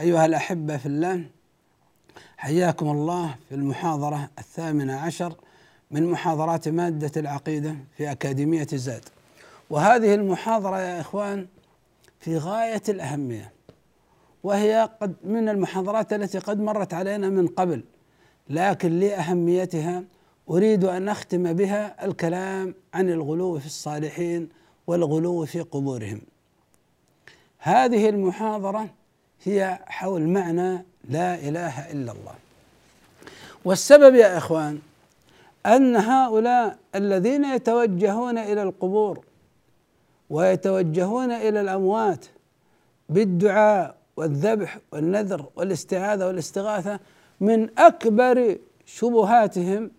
أيها الأحبة في الله حياكم الله في المحاضرة الثامنة عشر من محاضرات مادة العقيدة في أكاديمية زاد. وهذه المحاضرة يا إخوان في غاية الأهمية وهي قد من المحاضرات التي قد مرت علينا من قبل لكن لأهميتها أريد أن أختم بها الكلام عن الغلو في الصالحين والغلو في قبورهم هذه المحاضرة هي حول معنى لا إله إلا الله. والسبب يا إخوان أن هؤلاء الذين يتوجهون إلى القبور ويتوجهون إلى الأموات بالدعاء والذبح والنذر والاستعاذة والاستغاثة من أكبر شبهاتهم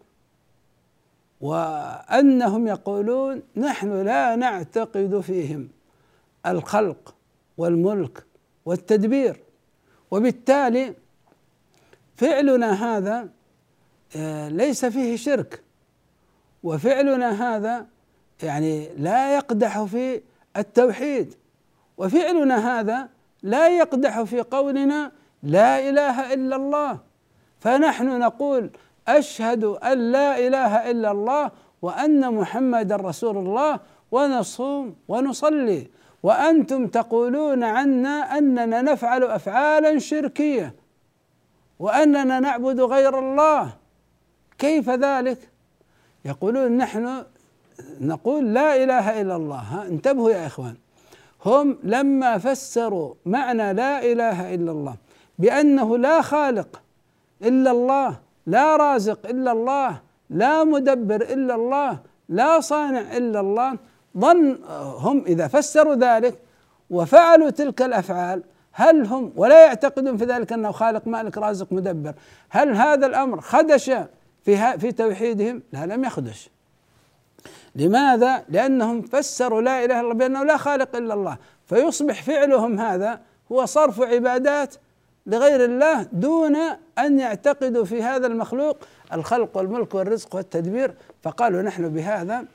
وأنهم يقولون نحن لا نعتقد فيهم الخلق والملك والتدبير. وبالتالي فعلنا هذا آه، ليس فيه شرك. وفعلنا هذا يعني لا يقدح في التوحيد. وفعلنا هذا لا يقدح في قولنا لا إله إلا الله. فنحن نقول أشهد أن لا إله إلا الله وأن محمدا رسول الله ونصوم ونصلي. وأنتم تقولون عنا أننا نفعل أفعالا شركية وأننا نعبد غير الله. كيف ذلك؟ يقولون نحن نقول لا إله إلا الله. ها انتبهوا يا إخوان. هم لما فسروا معنى لا إله إلا الله بأنه لا خالق إلا الله لا رازق إلا الله لا مدبر إلا الله لا صانع إلا الله ظن هم إذا فسروا ذلك وفعلوا تلك الأفعال هل هم ولا يعتقدون في ذلك أنه خالق مالك رازق مدبر هل هذا الأمر خدش في في توحيدهم؟ لا لم يخدش لماذا؟ لأنهم فسروا لا إله إلا الله بأنه لا خالق إلا الله فيصبح فعلهم هذا هو صرف عبادات لغير الله دون أن يعتقدوا في هذا المخلوق الخلق والملك والرزق والتدبير فقالوا نحن بهذا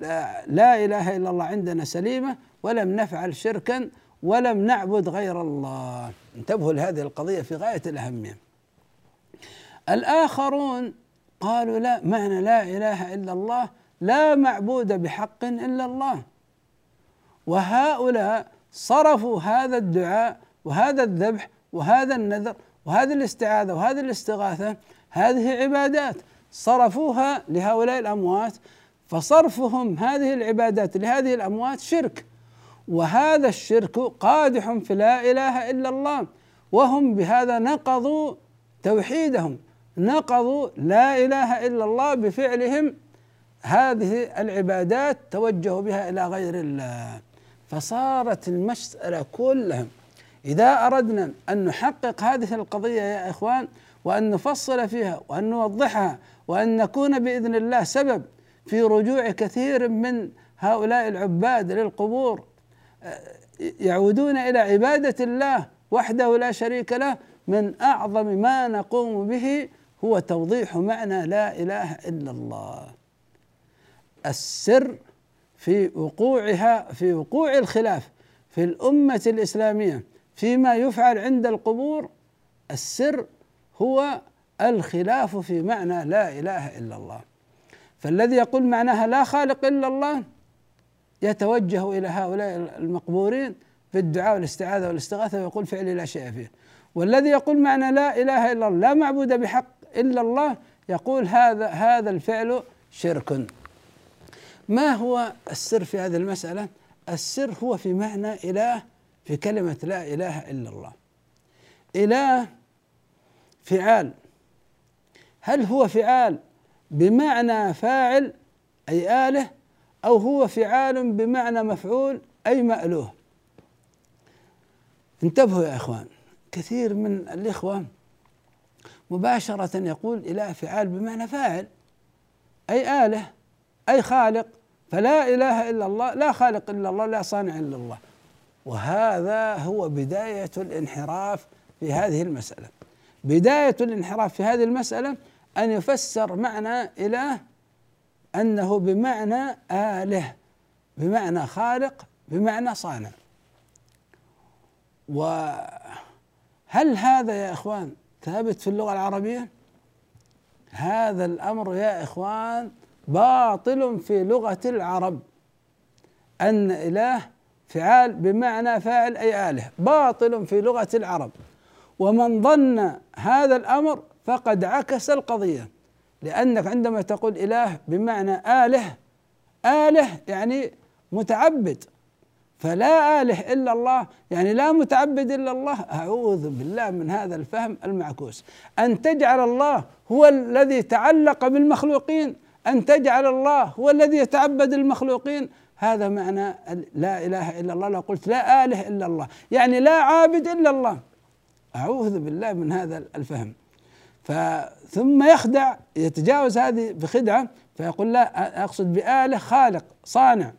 لا, إله إلا الله عندنا سليمة ولم نفعل شركا ولم نعبد غير الله. انتبهوا لهذه القضية في غاية الأهمية. الآخرون قالوا لا معنى لا إله إلا الله لا معبود بحق إلا الله. وهؤلاء صرفوا هذا الدعاء وهذا الذبح وهذا النذر وهذه الاستعاذة وهذه الاستغاثة هذه عبادات صرفوها لهؤلاء الأموات. فصرفهم هذه العبادات لهذه الأموات شرك. وهذا الشرك قادح في لا إله إلا الله. وهم بهذا نقضوا توحيدهم نقضوا لا إله إلا الله بفعلهم. هذه العبادات توجهوا بها إلى غير الله. فصارت المسألة كلها. إذا أردنا أن نحقق هذه القضية يا إخوان وأن نفصل فيها وأن نوضحها وأن نكون بإذن الله سبب في رجوع كثير من هؤلاء العباد للقبور يعودون إلى عبادة الله وحده لا شريك له من أعظم ما نقوم به هو توضيح معنى لا إله إلا الله. السر في وقوعها في وقوع الخلاف في الأمة الإسلامية فيما يفعل عند القبور السر هو الخلاف في معنى لا إله إلا الله. فالذي يقول معناها لا خالق إلا الله يتوجه إلى هؤلاء المقبورين في الدعاء والاستعاذة والاستغاثة ويقول فعلي لا شيء فيه. والذي يقول معنى لا إله إلا الله لا معبود بحق إلا الله يقول هذا هذا الفعل شرك. ما هو السر في هذه المسألة؟ السر هو في معنى إله في كلمة لا إله إلا الله. إله فعال. هل هو فعال؟ بمعنى فاعل أي آله أو هو فعال بمعنى مفعول أي مألوه. انتبهوا يا إخوان كثير من الإخوة مباشرة يقول إله فعال بمعنى فاعل أي آله أي خالق فلا إله إلا الله لا خالق إلا الله لا صانع إلا الله. وهذا هو بداية الانحراف في هذه المسألة. بداية الانحراف في هذه المسألة أن يفسر معنى إله أنه بمعنى آله بمعنى خالق بمعنى صانع. وهل هذا يا إخوان ثابت في اللغة العربية؟ هذا الأمر يا إخوان باطل في لغة العرب أن إله فعال بمعنى فاعل أي آله باطل في لغة العرب. ومن ظن هذا الأمر فقد عكس القضية. لأنك عندما تقول إله بمعنى آله آله يعني متعبد. فلا آله إلا الله يعني لا متعبد إلا الله. أعوذ بالله من هذا الفهم المعكوس. أن تجعل الله هو الذي تعلق بالمخلوقين. أن تجعل الله هو الذي يتعبد المخلوقين. هذا معنى لا إله إلا الله. لو قلت لا آله إلا الله يعني لا عابد إلا الله. أعوذ بالله من هذا الفهم. ثم يخدع يتجاوز هذه بخدعة فيقول لا أقصد بآلة خالق صانع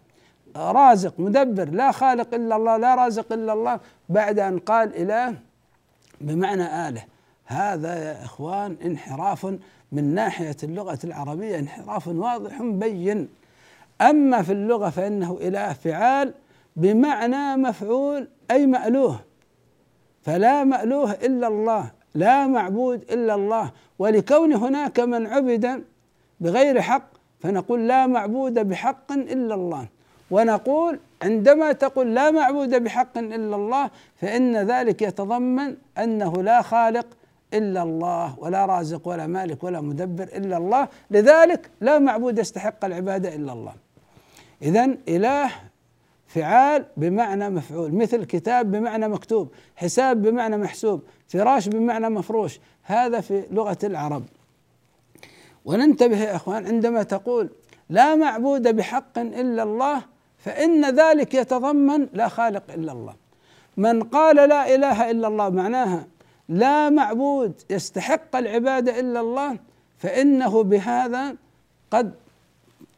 رازق مدبر لا خالق إلا الله لا رازق إلا الله بعد أن قال اله بمعنى آلة. هذا يا إخوان انحراف من ناحية اللغة العربية انحراف واضح بين. أما في اللغة فإنه اله فعال بمعنى مفعول أي مألوه فلا مألوه إلا الله. لا معبود إلا الله ولكون هناك من عبد بغير حق فنقول لا معبود بحق إلا الله. ونقول عندما تقول لا معبود بحق إلا الله فإن ذلك يتضمن أنه لا خالق إلا الله ولا رازق ولا مالك ولا مدبر إلا الله. لذلك لا معبود يستحق العبادة إلا الله. اذا إله فعال بمعنى مفعول مثل كتاب بمعنى مكتوب حساب بمعنى محسوب فراش بمعنى مفروش هذا في لغة العرب. وننتبه يا إخوان عندما تقول لا معبود بحق إلا الله فإن ذلك يتضمن لا خالق إلا الله. من قال لا إله إلا الله معناها لا معبود يستحق العبادة إلا الله فإنه بهذا قد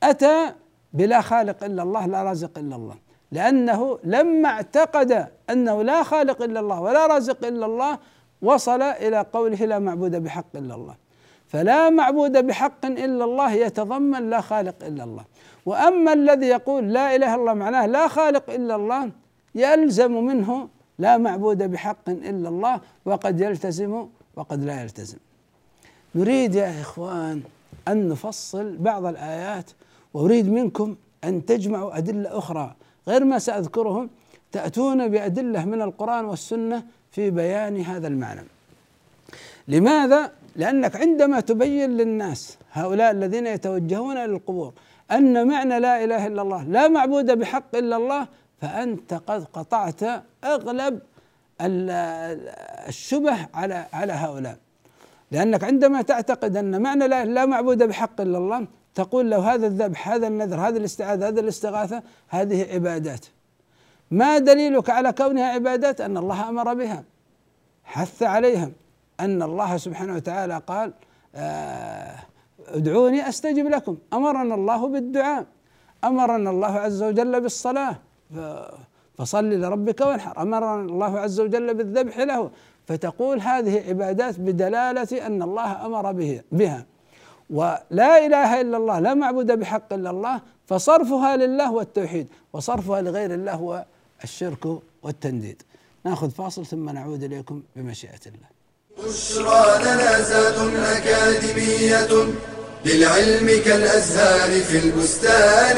أتى بلا خالق إلا الله لا رازق إلا الله. لأنه لما اعتقد أنه لا خالق إلا الله ولا رازق إلا الله وصل إلى قوله لا معبود بحق إلا الله. فلا معبود بحق إلا الله يتضمن لا خالق إلا الله. وأما الذي يقول لا إله إلا الله معناه لا خالق إلا الله يلزم منه لا معبود بحق إلا الله وقد يلتزم وقد لا يلتزم. نريد يا إخوان أن نفصل بعض الآيات وأريد منكم أن تجمعوا أدلة أخرى. غير ما سأذكرهم تأتون بأدلة من القرآن والسنة في بيان هذا المعنى. لماذا؟ لأنك عندما تبين للناس هؤلاء الذين يتوجهون إلى القبور أن معنى لا إله إلا الله لا معبود بحق إلا الله فأنت قد قطعت أغلب الشبه على على هؤلاء. لأنك عندما تعتقد أن معنى لا, لا معبود بحق إلا الله تقول لو هذا الذبح هذا النذر هذا الاستعاذة هذا الاستغاثة هذه عبادات. ما دليلك على كونها عبادات؟ أن الله أمر بها. حث عليها أن الله سبحانه وتعالى قال آه ادعوني أستجب لكم. أمرنا الله بالدعاء. أمرنا الله عز وجل بالصلاة. فصل لربك وانحر. أمرنا الله عز وجل بالذبح له. فتقول هذه عبادات بدلالة أن الله أمر به بها. ولا إله إلا الله لا معبود بحق إلا الله فصرفها لله والتوحيد وصرفها لغير الله هو الشرك والتنديد. ناخذ فاصل ثم نعود إليكم بمشيئة الله. بشرى لنا زاد أكاديمية للعلم كالأزهار في البستان.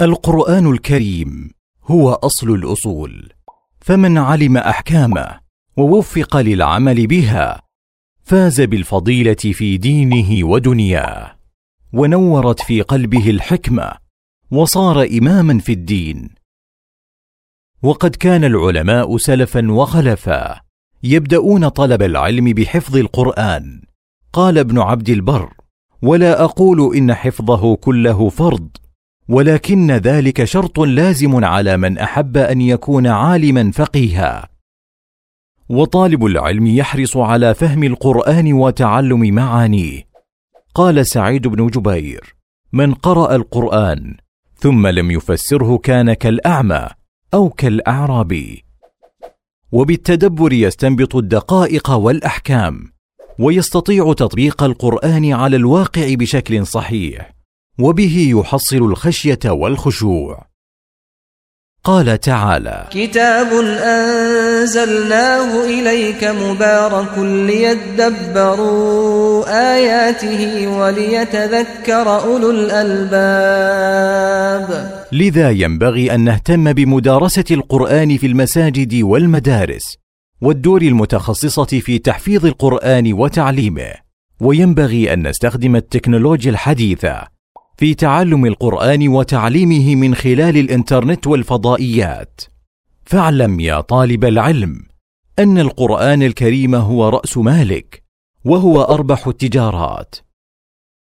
القرآن الكريم هو أصل الأصول. فمن علم أحكامه ووفق للعمل بها فاز بالفضيلة في دينه ودنياه ونورت في قلبه الحكمة وصار إماما في الدين. وقد كان العلماء سلفا وخلفا يبدأون طلب العلم بحفظ القرآن. قال ابن عبد البر ولا أقول إن حفظه كله فرض ولكن ذلك شرط لازم على من أحب أن يكون عالما فقيها. وطالب العلم يحرص على فهم القرآن وتعلم معانيه. قال سعيد بن جبير من قرأ القرآن ثم لم يفسره كان كالأعمى أو كالأعرابي. وبالتدبر يستنبط الدقائق والأحكام ويستطيع تطبيق القرآن على الواقع بشكل صحيح. وبه يحصل الخشية والخشوع. قال تعالى كتاب أنزلناه إليك مبارك ليدبروا آياته وليتذكر أولو الألباب. لذا ينبغي أن نهتم بمدارسة القرآن في المساجد والمدارس والدور المتخصصة في تحفيظ القرآن وتعليمه. وينبغي أن نستخدم التكنولوجيا الحديثة في تعلم القرآن وتعليمه من خلال الإنترنت والفضائيات. فاعلم يا طالب العلم أن القرآن الكريم هو رأس مالك وهو أربح التجارات.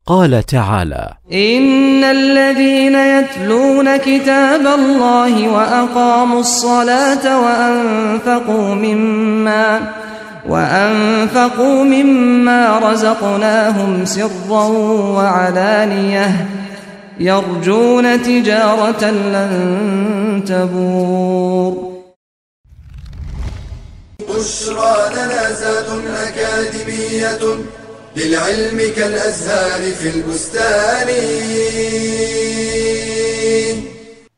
قال تعالى إن الذين يتلون كتاب الله وأقاموا الصلاة وأنفقوا مما وأنفقوا مما رزقناهم سرا وعلانية يرجون تجارة لن تبور. بشرى لنا زاد أكاديمية للعلم كالأزهار في البستان.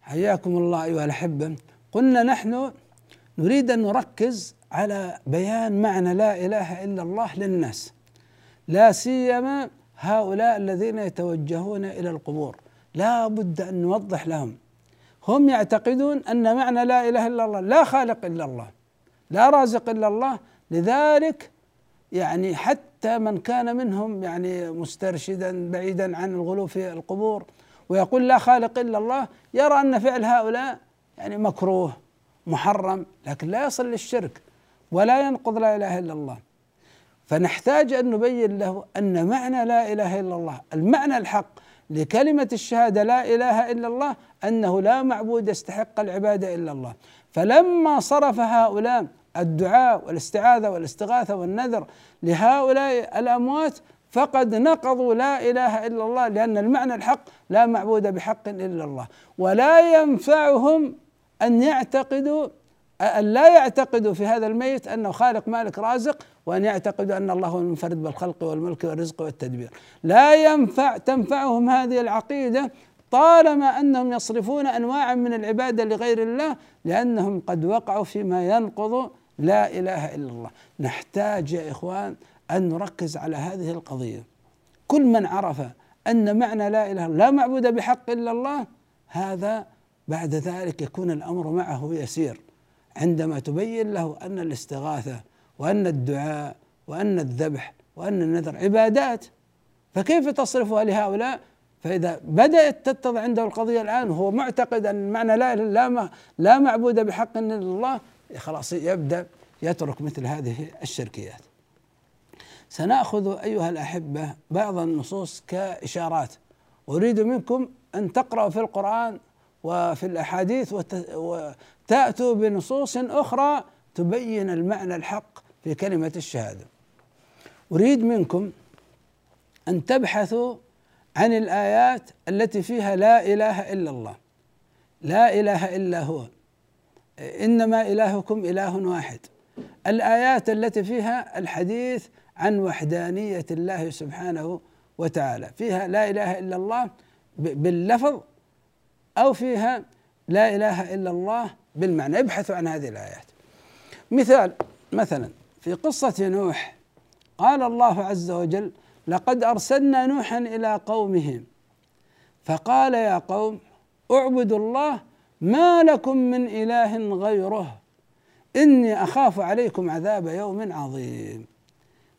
حياكم الله أيها الأحبة. قلنا نحن نريد أن نركز على بيان معنى لا إله إلا الله للناس. لا سيما هؤلاء الذين يتوجهون إلى القبور. لا بد أن نوضح لهم. هم يعتقدون أن معنى لا إله إلا الله لا خالق إلا الله لا رازق إلا الله. لذلك يعني حتى من كان منهم يعني مسترشدا بعيدا عن الغلو في القبور ويقول لا خالق إلا الله يرى أن فعل هؤلاء يعني مكروه. محرم لكن لا يصل للشرك ولا ينقض لا إله إلا الله. فنحتاج أن نبين له أن معنى لا إله إلا الله المعنى الحق لكلمة الشهادة لا إله إلا الله أنه لا معبود يستحق العبادة إلا الله. فلما صرف هؤلاء الدعاء والاستعاذة والاستغاثة والنذر لهؤلاء الأموات فقد نقضوا لا إله إلا الله لأن المعنى الحق لا معبود بحق إلا الله. ولا ينفعهم أن يعتقدوا أن لا يعتقدوا في هذا الميت أنه خالق مالك رازق وأن يعتقدوا أن الله هو المنفرد بالخلق والملك والرزق والتدبير. لا ينفع تنفعهم هذه العقيدة طالما أنهم يصرفون انواعا من العبادة لغير الله لأنهم قد وقعوا فيما ينقض لا إله إلا الله. نحتاج يا إخوان أن نركز على هذه القضية. كل من عرف أن معنى لا إله لا معبود بحق إلا الله هذا بعد ذلك يكون الأمر معه يسير. عندما تبين له أن الاستغاثة وأن الدعاء وأن الذبح وأن النذر عبادات فكيف تصرفها لهؤلاء؟ فإذا بدأت تتضح عنده القضية الآن وهو معتقد أن معنى لا لا لا معبود بحق إلا الله خلاص يبدأ يترك مثل هذه الشركيات. سنأخذ أيها الأحبة بعض النصوص كإشارات. أريد منكم أن تقرأوا في القرآن وفي الأحاديث وتأتوا بنصوص أخرى تبين المعنى الحق في كلمة الشهادة. أريد منكم أن تبحثوا عن الآيات التي فيها لا إله إلا الله. لا إله إلا هو. إنما إلهكم إله واحد. الآيات التي فيها الحديث عن وحدانية الله سبحانه وتعالى. فيها لا إله إلا الله باللفظ أو فيها لا إله إلا الله بالمعنى. ابحثوا عن هذه الآيات. مثال مثلا في قصة نوح قال الله عز وجل لقد أرسلنا نوحا إلى قومه فقال يا قوم اعبدوا الله ما لكم من إله غيره إني أخاف عليكم عذاب يوم عظيم.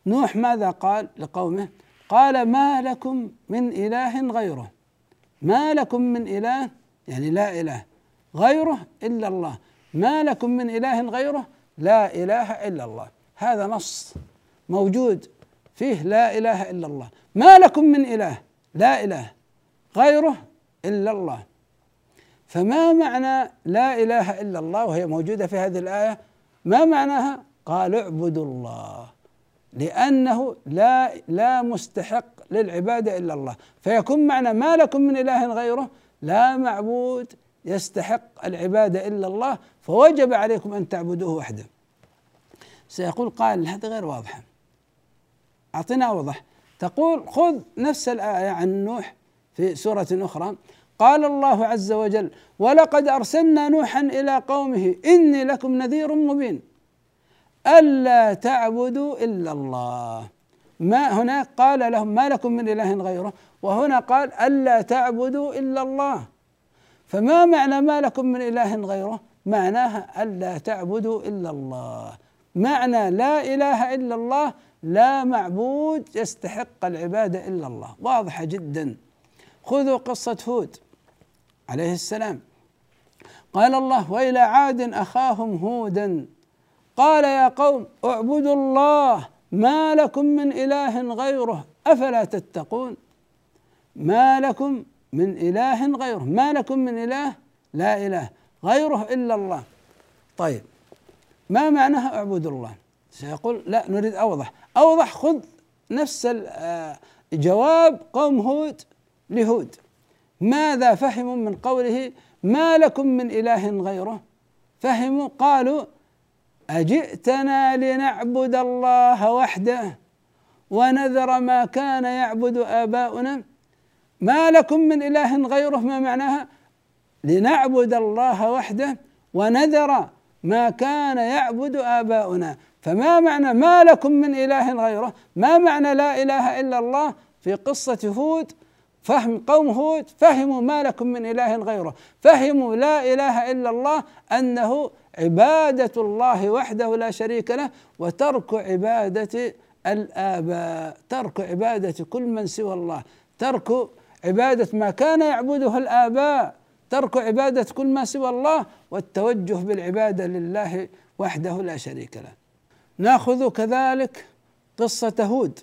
نوح ماذا قال لقومه؟ قال ما لكم من إله غيره. ما لكم من إله يعني لا إله غيره إلا الله. ما لكم من إله غيره؟ لا إله إلا الله. هذا نص موجود فيه لا إله إلا الله. ما لكم من إله؟ لا إله غيره إلا الله. فما معنى لا إله إلا الله وهي موجودة في هذه الآية؟ ما معناها؟ قال اعبدوا الله لأنه لا لا مستحق للعبادة إلا الله. فيكون معنى ما لكم من إله غيره؟ لا معبود يستحق العبادة إلا الله فوجب عليكم أن تعبدوه وحده. سيقول قائل هذا غير واضح. اعطنا أوضح. تقول خذ نفس الآية عن نوح في سورة أخرى. قال الله عز وجل ولقد أرسلنا نوحا إلى قومه إني لكم نذير مبين ألا تعبدوا إلا الله. ما هناك قال لهم ما لكم من إله غيره وهنا قال ألا تعبدوا إلا الله. فما معنى ما لكم من إله غيره؟ معناها ألا تعبدوا إلا الله. معنى لا إله إلا الله لا معبود يستحق العبادة إلا الله. واضحة جدا. خذوا قصة هود عليه السلام. قال الله وإلى عاد أخاهم هودا. قال يا قوم اعبدوا الله ما لكم من إله غيره أفلا تتقون؟ ما لكم من إله غيره ما لكم من إله لا إله غيره إلا الله. طيب ما معناها اعبدوا الله؟ سيقول لا نريد أوضح. أوضح خذ نفس آه، جواب قوم هود لهود. ماذا فهموا من قوله ما لكم من إله غيره؟ فهموا قالوا أجئتنا لنعبد الله وحده ونذر ما كان يعبد آباؤنا؟ ما لكم من إله غيره ما معناها؟ لنعبد الله وحده ونذر ما كان يعبد آباؤنا. فما معنى ما لكم من إله غيره؟ ما معنى لا إله إلا الله في قصة هود؟ فهم قوم هود فهموا ما لكم من إله غيره. فهموا لا إله إلا الله أنه عبادة الله وحده لا شريك له وترك عبادة الآباء ترك عبادة كل من سوى الله ترك عبادة ما كان يعبده الآباء ترك عبادة كل ما سوى الله والتوجه بالعبادة لله وحده لا شريك له. نأخذ كذلك قصة هود.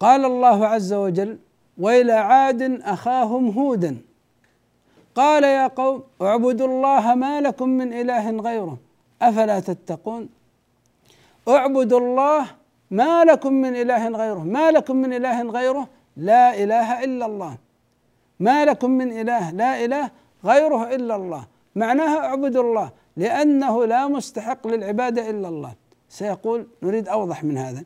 قال الله عز وجل وإلى عاد أخاهم هودا قال يا قوم اعبدوا الله ما لكم من إله غيره أفلا تتقون؟ اعبدوا الله ما لكم من إله غيره ما لكم من إله غيره لا إله إلا الله. ما لكم من إله لا إله غيره إلا الله. معناها اعبدوا الله لأنه لا مستحق للعبادة إلا الله. سيقول نريد أوضح من هذا.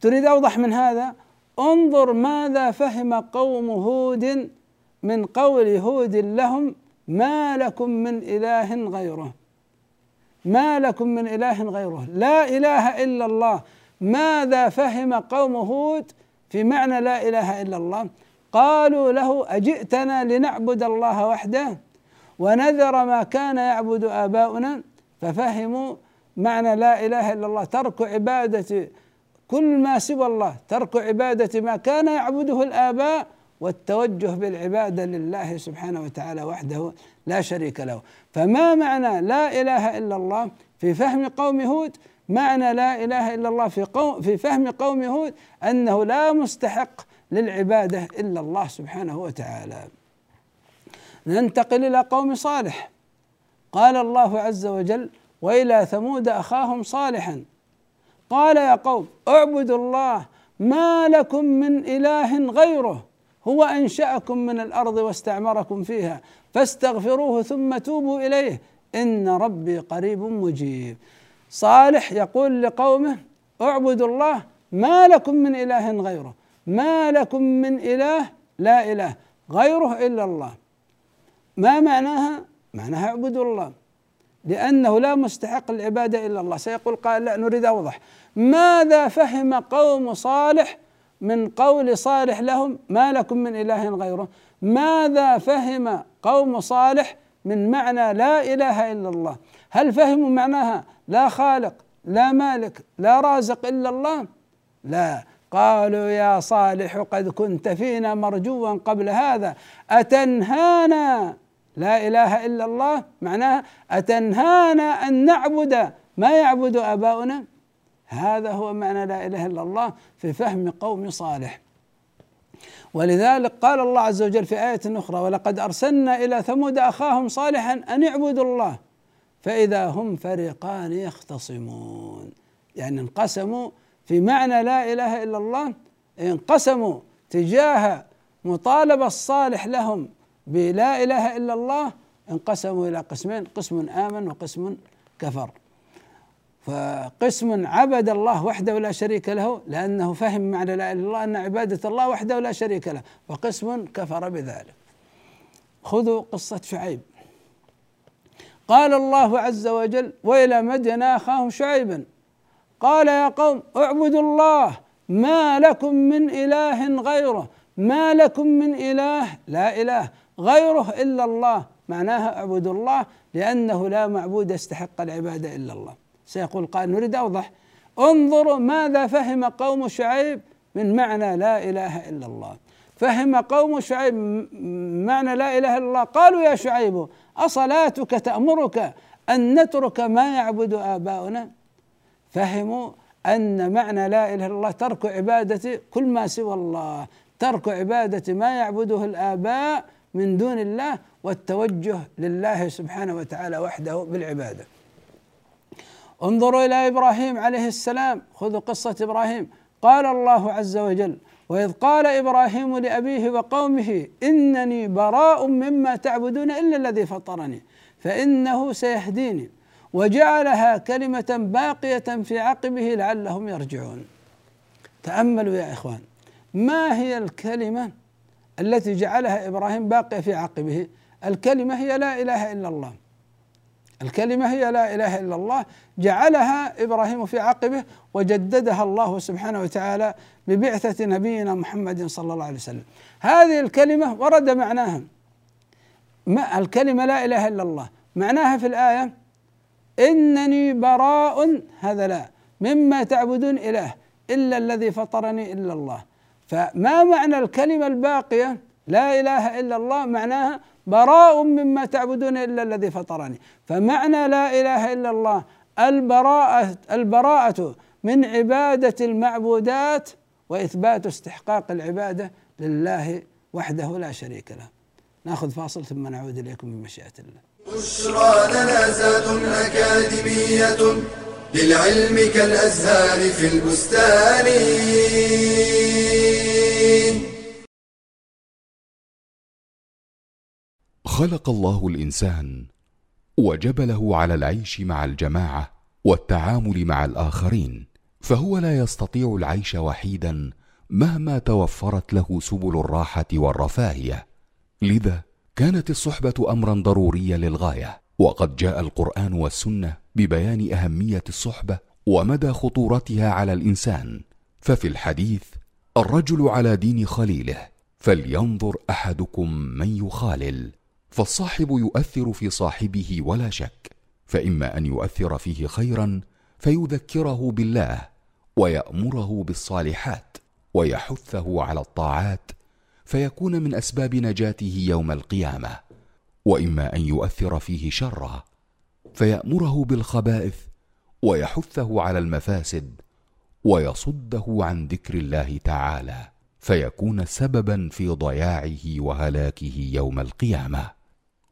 تريد أوضح من هذا؟ انظر ماذا فهم قوم هود من قول هود لهم ما لكم من إله غيره. ما لكم من إله غيره. لا إله إلا الله. ماذا فهم قوم هود في معنى لا إله إلا الله؟ قالوا له أجئتنا لنعبد الله وحده ونذر ما كان يعبد آباؤنا؟ ففهموا معنى لا إله إلا الله. ترك عبادة كل ما سوى الله ترك عبادة ما كان يعبده الآباء والتوجه بالعبادة لله سبحانه وتعالى وحده لا شريك له. فما معنى لا إله إلا الله في فهم قوم هود؟ معنى لا إله إلا الله في, قوم في فهم قوم هود أنه لا مستحق للعبادة إلا الله سبحانه وتعالى. ننتقل إلى قوم صالح. قال الله عز وجل وإلى ثمود أخاهم صالحا. قال يا قوم اعبدوا الله ما لكم من إله غيره. هو أنشأكم من الأرض واستعمركم فيها فاستغفروه ثم توبوا إليه. إن ربي قريب مجيب. صالح يقول لقومه اعبدوا الله ما لكم من إله غيره. ما لكم من إله لا إله غيره إلا الله. ما معناها؟ معناها اعبدوا الله. لأنه لا مستحق العبادة إلا الله. سيقول قال لا نريد أوضح. ماذا فهم قوم صالح من قول صالح لهم ما لكم من إله غيره. ماذا فهم قوم صالح من معنى لا إله إلا الله؟ هل فهموا معناها لا خالق لا مالك لا رازق إلا الله؟ لا. قالوا يا صالح قد كنت فينا مرجوا قبل هذا. أتنهانا؟ لا إله إلا الله. معناها أتنهانا أن نعبد. ما يعبد آباؤنا؟ هذا هو معنى لا إله إلا الله في فهم قوم صالح. ولذلك قال الله عز وجل في آية أخرى ولقد أرسلنا إلى ثمود أخاهم صالحا أن اعبدوا الله فإذا هم فريقان يختصمون. يعني انقسموا في معنى لا إله إلا الله انقسموا تجاه مطالبة الصالح لهم بلا إله إلا الله انقسموا إلى قسمين قسم آمن وقسم كفر. فقسم عبد الله وحده لا شريك له لأنه فهم معنى لا إله إلا الله أن عبادة الله وحده لا شريك له وقسم كفر بذلك. خذوا قصة شعيب. قال الله عز وجل وإلى مدين أخاهم شعيبا قال يا قوم اعبدوا الله ما لكم من إله غيره ما لكم من إله لا إله غيره إلا الله معناها اعبدوا الله لأنه لا معبود يستحق العبادة إلا الله. سيقول قائل نريد أوضح. انظروا ماذا فهم قوم شعيب من معنى لا إله إلا الله. فهم قوم شعيب معنى لا إله إلا الله. قالوا يا شعيب أصلاتك تأمرك أن نترك ما يعبد آباؤنا؟ فهموا أن معنى لا إله إلا الله ترك عبادة كل ما سوى الله. ترك عبادة ما يعبده الآباء من دون الله والتوجه لله سبحانه وتعالى وحده بالعبادة. انظروا إلى إبراهيم عليه السلام خذوا قصة إبراهيم. قال الله عز وجل وإذ قال إبراهيم لأبيه وقومه إنني براء مما تعبدون إلا الذي فطرني فإنه سيهديني وجعلها كلمة باقية في عقبه لعلهم يرجعون. تأملوا يا إخوان ما هي الكلمة التي جعلها إبراهيم باقية في عقبه؟ الكلمة هي لا إله إلا الله. الكلمة هي لا إله إلا الله جعلها إبراهيم في عقبه وجددها الله سبحانه وتعالى ببعثة نبينا محمد صلى الله عليه وسلم. هذه الكلمة ورد معناها. ما الكلمة لا إله إلا الله. معناها في الآية إنني براء هذا لا. مما تعبدون إله إلا الذي فطرني إلا الله. فما معنى الكلمة الباقية؟ لا إله إلا الله معناها براء مما تعبدون إلا الذي فطرني. فمعنى لا إله إلا الله البراءة البراءة من عبادة المعبودات وإثبات استحقاق العبادة لله وحده لا شريك له. نأخذ فاصل ثم نعود إليكم بمشيئة الله. بشرى لنا زاد أكاديمية للعلم كالأزهار في البستان. خلق الله الإنسان وجبله على العيش مع الجماعة والتعامل مع الآخرين فهو لا يستطيع العيش وحيدا مهما توفرت له سبل الراحة والرفاهية. لذا كانت الصحبة امرا ضروريا للغاية وقد جاء القرآن والسنة ببيان أهمية الصحبة ومدى خطورتها على الإنسان. ففي الحديث الرجل على دين خليله فلينظر أحدكم من يخالل. فالصاحب يؤثر في صاحبه ولا شك فإما أن يؤثر فيه خيرا فيذكره بالله ويأمره بالصالحات ويحثه على الطاعات فيكون من أسباب نجاته يوم القيامة. وإما أن يؤثر فيه شرا فيأمره بالخبائث ويحثه على المفاسد ويصده عن ذكر الله تعالى فيكون سببا في ضياعه وهلاكه يوم القيامة.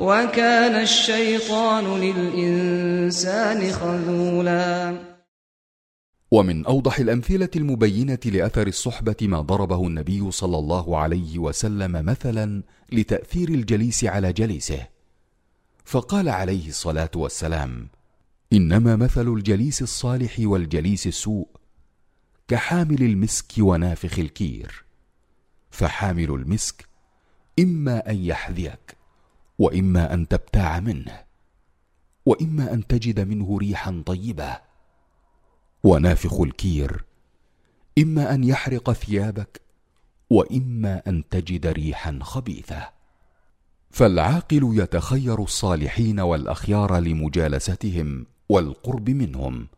وكان الشيطان للإنسان خذولا. ومن أوضح الأمثلة المبينة لأثر الصحبة ما ضربه النبي صلى الله عليه وسلم مثلا لتأثير الجليس على جليسه. فقال عليه الصلاة والسلام إنما مثل الجليس الصالح والجليس السوء كحامل المسك ونافخ الكير. فحامل المسك إما أن يحذيك. وإما أن تبتاع منه وإما أن تجد منه ريحا طيبة. ونافخ الكير إما أن يحرق ثيابك وإما أن تجد ريحا خبيثة. فالعاقل يتخير الصالحين والأخيار لمجالستهم والقرب منهم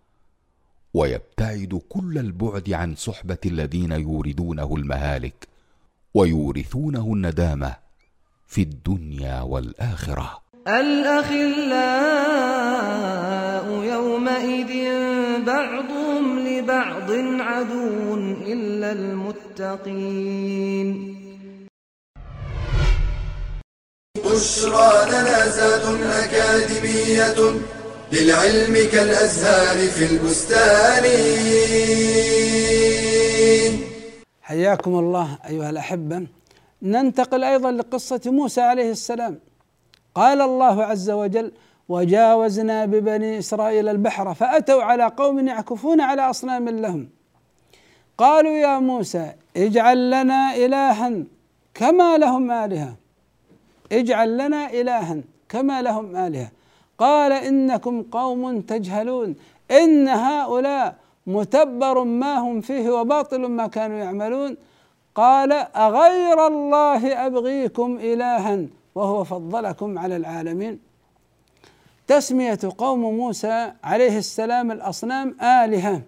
ويبتعد كل البعد عن صحبة الذين يوردونه المهالك ويورثونه الندامة. في الدنيا والآخرة. الأخلاء يومئذ بعضهم لبعض عدو إلا المتقين. بشرى لنا زاد أكاديمية للعلم كالأزهار في البستان. حياكم الله أيها الأحبة. ننتقل أيضا لقصة موسى عليه السلام. قال الله عز وجل وجاوزنا ببني إسرائيل البحر فأتوا على قوم يعكفون على أصنام لهم. قالوا يا موسى اجعل لنا الها كما لهم آلهة. اجعل لنا الها كما لهم آلهة. قال إنكم قوم تجهلون. إن هؤلاء متبر ما هم فيه وباطل ما كانوا يعملون. قال أغير الله أبغيكم الها وهو فضلكم على العالمين. تسمية قوم موسى عليه السلام الأصنام آلهة.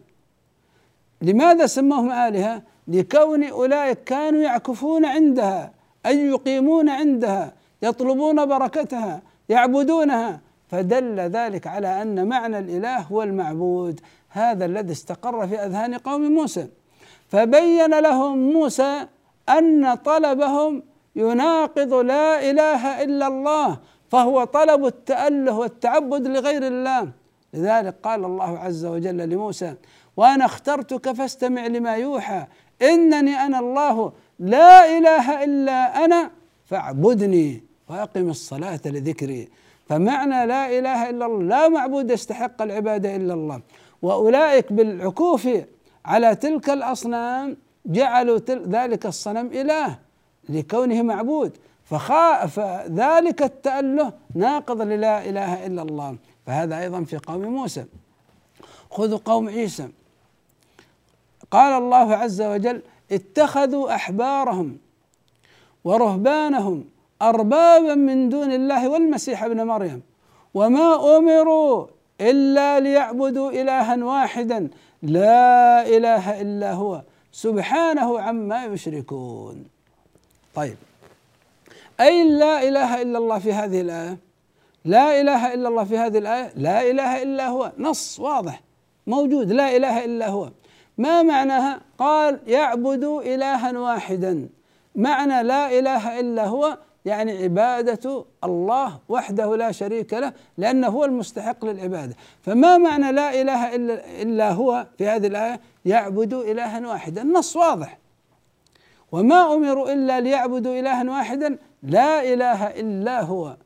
لماذا سموهم آلهة؟ لكون أولئك كانوا يعكفون عندها أي يقيمون عندها يطلبون بركتها يعبدونها. فدل ذلك على أن معنى الإله هو المعبود. هذا الذي استقر في أذهان قوم موسى. فبين لهم موسى أن طلبهم يناقض لا إله إلا الله فهو طلب التأله والتعبد لغير الله. لذلك قال الله عز وجل لموسى وأنا اخترتك فاستمع لما يوحى إنني أنا الله لا إله إلا أنا فاعبدني وأقم الصلاة لذكري. فمعنى لا إله إلا الله لا معبود يستحق العبادة إلا الله. وأولئك بالعكوف على تلك الأصنام جعلوا ذلك الصنم إله لكونه معبود. فخا فذلك التأله ناقض للا إله إلا الله. فهذا أيضا في قوم موسى. خذوا قوم عيسى. قال الله عز وجل اتخذوا أحبارهم ورهبانهم أربابا من دون الله والمسيح ابن مريم. وما أمروا إلا ليعبدوا إلها واحدا لا إله إلا هو. سبحانه عما يشركون. طيب. أي لا إله إلا الله في هذه الآية؟ لا إله إلا الله في هذه الآية؟ لا إله إلا هو. نص واضح. موجود. لا إله إلا هو. ما معناها؟ قال يعبد إلها واحدا. معنى لا إله إلا هو يعني عبادة الله وحده لا شريك له لأنه هو المستحق للعبادة. فما معنى لا إله إلا, إلا هو في هذه الآية؟ يعبد إلها واحدا. النص واضح. وما أمروا إلا ليعبدوا إلها واحدا. لا إله إلا هو.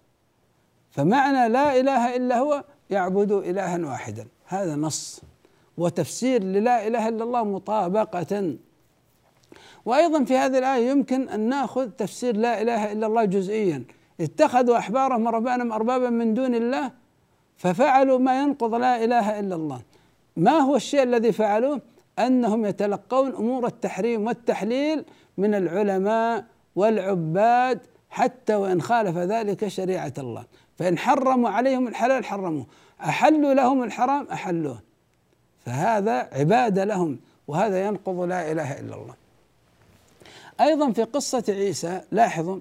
فمعنى لا إله إلا هو يعبدوا إلها واحدا. هذا نص. وتفسير للا إله إلا الله مطابقة. وأيضا في هذه الآية يمكن أن نأخذ تفسير لا إله إلا الله جزئيا. اتخذوا أحبارهم ورهبانهم اربابا من دون الله ففعلوا ما ينقض لا إله إلا الله. ما هو الشيء الذي فعلوه؟ أنهم يتلقون أمور التحريم والتحليل من العلماء والعباد حتى وإن خالف ذلك شريعة الله. فإن حرموا عليهم الحلال حرموه أحلوا لهم الحرام أحلوه. فهذا عبادة لهم وهذا ينقض لا إله إلا الله. أيضا في قصة عيسى لاحظوا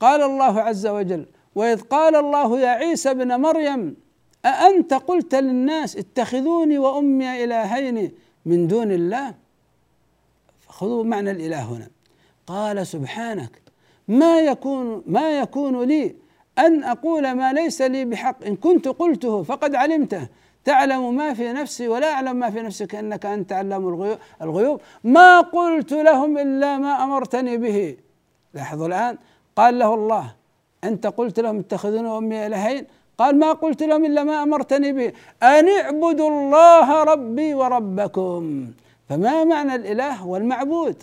قال الله عز وجل وإذ قال الله يا عيسى ابن مريم أأنت قلت للناس اتخذوني وأمي إلهين من دون الله؟ خذوا معنى الإله هنا. قال سبحانك ما يكون ما يكون لي أن أقول ما ليس لي بحق. إن كنت قلته فقد علمته. تعلم ما في نفسي ولا أعلم ما في نفسك إنك أنت علام الغيوب. ما قلت لهم إلا ما أمرتني به. لاحظوا الآن. قال له الله أنت قلت لهم اتخذوني وأمي إلهين؟ قال ما قلت لهم إلا ما أمرتني به. أن اعبدوا الله ربي وربكم. فما معنى الإله هو المعبود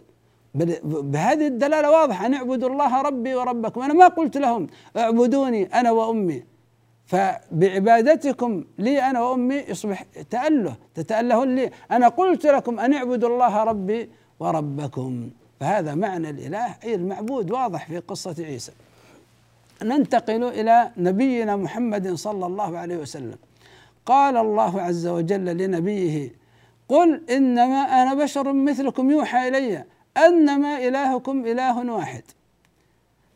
بهذه الدلالة واضحة. أن اعبدوا الله ربي وربكم. أنا ما قلت لهم اعبدوني أنا وأمي. فبعبادتكم لي أنا وأمي يصبح تأله تتألهون لي. أنا قلت لكم أن اعبدوا الله ربي وربكم. فهذا معنى الإله أي المعبود واضح في قصة عيسى. ننتقل إلى نبينا محمد صلى الله عليه وسلم. قال الله عز وجل لنبيه قل إنما أنا بشر مثلكم يوحى إلي أنما إلهكم إله واحد.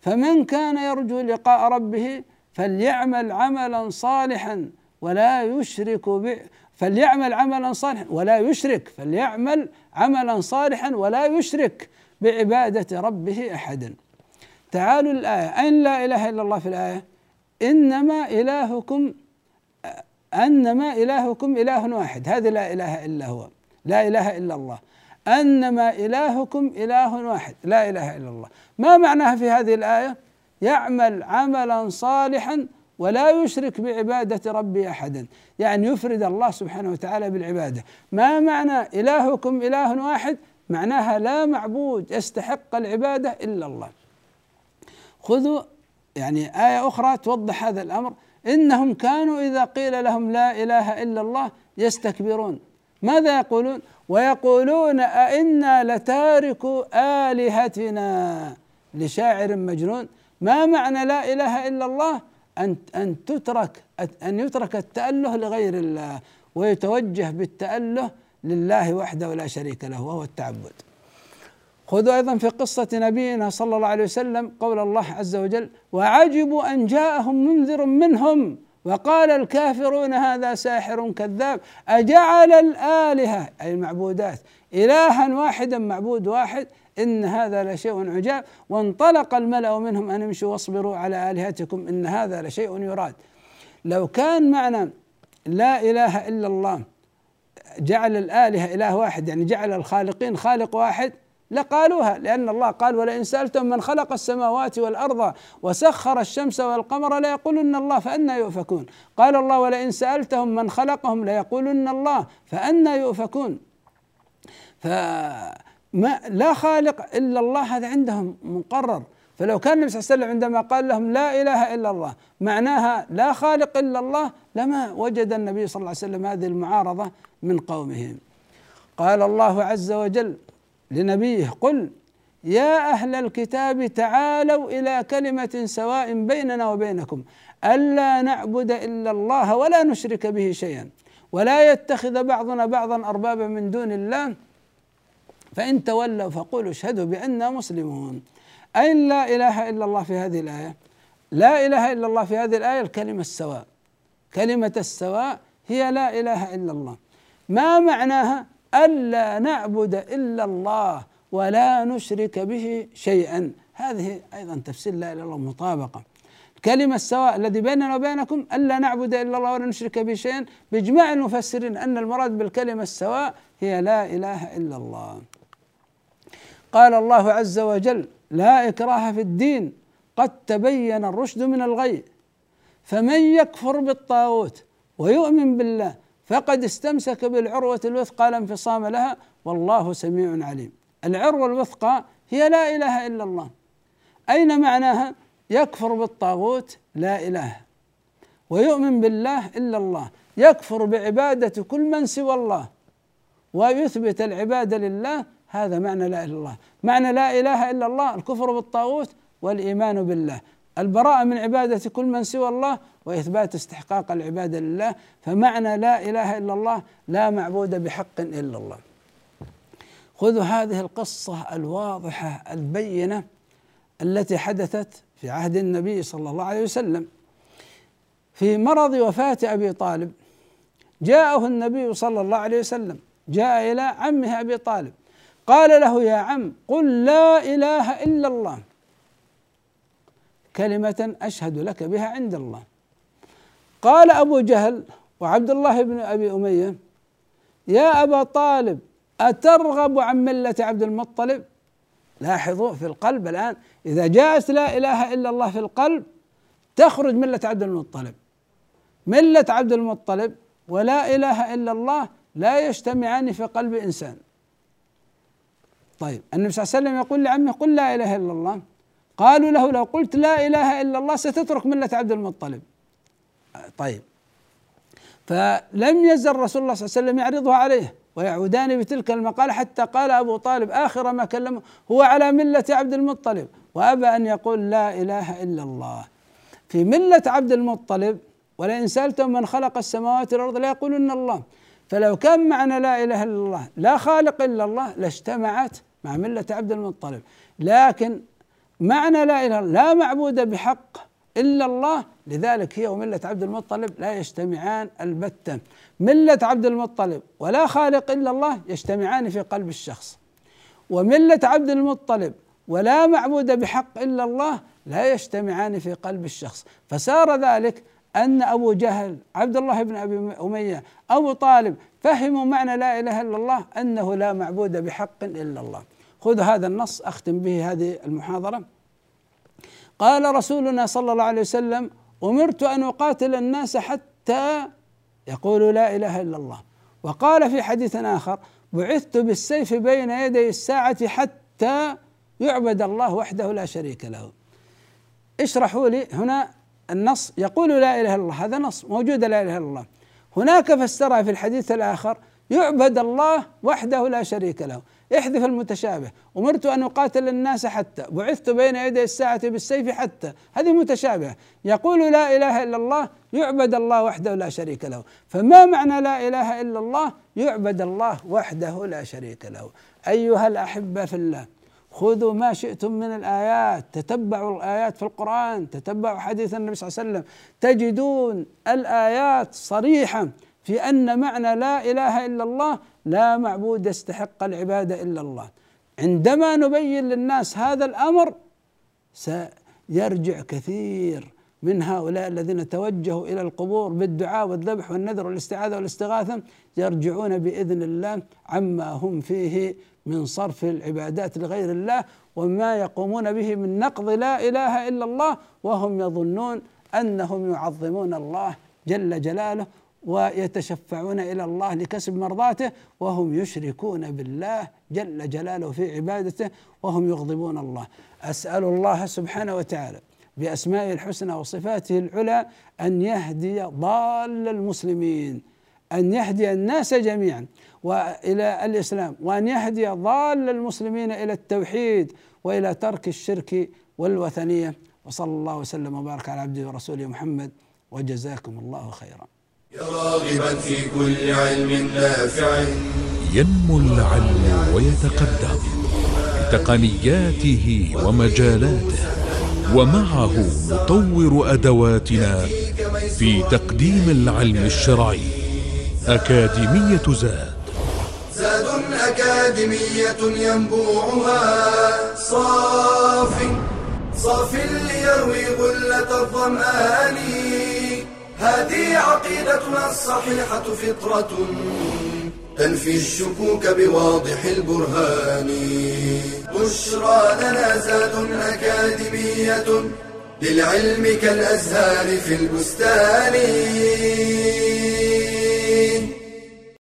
فمن كان يرجو لقاء ربه فليعمل عملا صالحا ولا يشرك ب فليعمل عملا صالحا ولا يشرك. فليعمل عملا صالحا ولا يشرك بعبادة ربه أحدا. تعالوا الآية. أين لا إله إلا الله في الآية؟ إنما إلهكم أنما إلهكم إله واحد. هذا لا إله إلا هو. لا إله إلا الله. أنما إلهكم إله واحد. لا إله إلا الله. ما معناها في هذه الآية؟ يعمل عملا صالحا ولا يشرك بعبادة ربي أحدا. يعني يفرد الله سبحانه وتعالى بالعبادة. ما معنى إلهكم إله واحد؟ معناها لا معبود يستحق العبادة إلا الله. خذوا يعني آية أخرى توضح هذا الأمر. إنهم كانوا إذا قيل لهم لا إله إلا الله يستكبرون. ماذا يقولون؟ ويقولون أئنا لتاركوا آلهتنا. لشاعر مجنون ما معنى لا إله إلا الله؟ أن أن تترك أن يترك التأله لغير الله ويتوجه بالتأله لله وحده لا شريك له وهو التعبد. خذوا أيضا في قصة نبينا صلى الله عليه وسلم قول الله عز وجل وعجبوا أن جاءهم منذر منهم وقال الكافرون هذا ساحر كذاب أجعل الآلهة أي المعبودات الها واحدا معبود واحد إن هذا لشيء عجاب. وانطلق الملأ منهم أن امشوا واصبروا على آلهتكم إن هذا لشيء يراد. لو كان معنى لا إله إلا الله جعل الآلهة إله واحد يعني جعل الخالقين خالق واحد لقالوها لأن الله قال ولئن سألتم من خلق السماوات والأرض وسخر الشمس والقمر ليقولن الله فأنا يؤفكون. قال الله ولئن سألتهم من خلقهم ليقولن الله فأنا يؤفكون. فما لا خالق إلا الله هذا عندهم مقرر. فلو كان النبي صلى الله عليه وسلم عندما قال لهم لا إله إلا الله معناها لا خالق إلا الله لما وجد النبي صلى الله عليه وسلم هذه المعارضة من قومه قال الله عز وجل لنبيه قل يا أهل الكتاب تعالوا إلى كلمة سواء بيننا وبينكم ألا نعبد إلا الله ولا نشرك به شيئا ولا يتخذ بعضنا بعضا أربابا من دون الله فإن تولوا فقولوا اشهدوا بانا مسلمون. اين لا إله إلا الله في هذه الآية. لا إله إلا الله في هذه الآية الكلمة السواء. كلمة السواء هي لا إله إلا الله. ما معناها ألا نعبد إلا الله ولا نشرك به شيئا. هذه أيضا تفسير لا إله إلا الله مطابقة. كلمة السواء الذي بيننا وبينكم ألا نعبد إلا الله ولا نشرك به شيئا بإجماع المفسرين أن المراد بالكلمة السواء هي لا إله إلا الله. قال الله عز وجل لا إكراه في الدين قد تبين الرشد من الغي. فمن يكفر بالطاغوت ويؤمن بالله فقد استمسك بالعروة الوثقى لا انفصام لها والله سميع عليم. العروة الوثقى هي لا إله إلا الله. أين معناها؟ يكفر بالطاغوت لا إله. ويؤمن بالله إلا الله. يكفر بعبادة كل من سوى الله. ويثبت العبادة لله هذا معنى لا إله إلا الله. معنى لا إله إلا الله الكفر بالطاغوت والإيمان بالله. البراءة من عبادة كل من سوى الله وإثبات استحقاق العبادة لله. فمعنى لا إله إلا الله لا معبود بحق إلا الله. خذوا هذه القصة الواضحة البينة التي حدثت في عهد النبي صلى الله عليه وسلم. في مرض وفاة أبي طالب جاءه النبي صلى الله عليه وسلم جاء إلى عمه أبي طالب. قال له يا عم قل لا إله إلا الله. كلمة أشهد لك بها عند الله. قال أبو جهل وعبد الله بن أبي أمية يا أبا طالب أترغب عن ملة عبد المطلب؟ لاحظوا في القلب الآن إذا جاءت لا إله إلا الله في القلب تخرج ملة عبد المطلب. ملة عبد المطلب ولا إله إلا الله لا يجتمعان في قلب إنسان. طيب النبي صلى الله عليه وسلم يقول لعمه قل لا إله إلا الله. قالوا له لو قلت لا إله إلا الله ستترك ملة عبد المطلب. طيب. فلم يزل رسول الله صلى الله عليه وسلم يعرضها عليه ويعودان بتلك المقالة حتى قال أبو طالب آخر ما كلمه هو على ملة عبد المطلب. وأبى أن يقول لا إله إلا الله. في ملة عبد المطلب ولئن سألتم من خلق السماوات والأرض لا يقولون الله. فلو كان معنى لا إله إلا الله لا خالق إلا الله لاجتمعت مع ملة عبد المطلب. لكن معنى لا إله لا معبود بحق إلا الله. لذلك هي وملة عبد المطلب لا يجتمعان البتة. ملة عبد المطلب ولا خالق إلا الله يجتمعان في قلب الشخص. وملة عبد المطلب ولا معبود بحق إلا الله لا يجتمعان في قلب الشخص. فسار ذلك أن أبو جهل عبد الله بن أبي أمية أبو طالب فهموا معنى لا إله إلا الله أنه لا معبود بحق إلا الله. خذ هذا النص أختم به هذه المحاضرة. قال رسولنا صلى الله عليه وسلم أمرت أن أقاتل الناس حتى يقولوا لا إله إلا الله. وقال في حديث آخر بعثت بالسيف بين يدي الساعة حتى يعبد الله وحده لا شريك له. اشرحوا لي هنا النص يقول لا إله إلا الله هذا نص موجود لا إله إلا الله. هناك فسرها في الحديث الآخر يعبد الله وحده لا شريك له احذف المتشابه. أمرت أن أقاتل الناس حتى بعثت بين يدي الساعة بالسيف حتى. هذه متشابهة. يقول لا إله إلا الله يعبد الله وحده لا شريك له. فما معنى لا إله إلا الله؟ يعبد الله وحده لا شريك له. أيها الأحبة في الله خذوا ما شئتم من الآيات. تتبعوا الآيات في القرآن. تتبعوا حديث النبي صلى الله عليه وسلم. تجدون الآيات صريحة في أن معنى لا إله إلا الله لا معبود يستحق العبادة إلا الله. عندما نبين للناس هذا الأمر سيرجع كثير من هؤلاء الذين توجهوا إلى القبور بالدعاء والذبح والنذر والاستعاذة والاستغاثة يرجعون بإذن الله عما هم فيه من صرف العبادات لغير الله وما يقومون به من نقض لا إله إلا الله وهم يظنون أنهم يعظمون الله جل جلاله ويتشفعون إلى الله لكسب مرضاته وهم يشركون بالله جل جلاله في عبادته وهم يغضبون الله. أسأل الله سبحانه وتعالى بأسمائه الحسنى وصفاته العلى أن يهدي ضال المسلمين. أن يهدي الناس جميعا وإلى الإسلام وأن يهدي ضال المسلمين إلى التوحيد وإلى ترك الشرك والوثنية. وصلى الله وسلم وبارك على عبده ورسوله محمد وجزاكم الله خيرا. يا راغبا في كل علم نافع. ينمو العلم ويتقدم بتقنياته ومجالاته ومعه نطور أدواتنا في تقديم العلم الشرعي. أكاديمية زاد. زاد أكاديمية ينبوعها. صاف صاف ليروي غلة الظمآن. هذه عقيدتنا الصحيحة فطرة تنفي الشكوك بواضح البرهان. بشرى لنا زاد أكاديمية للعلم كالأزهار في البستان.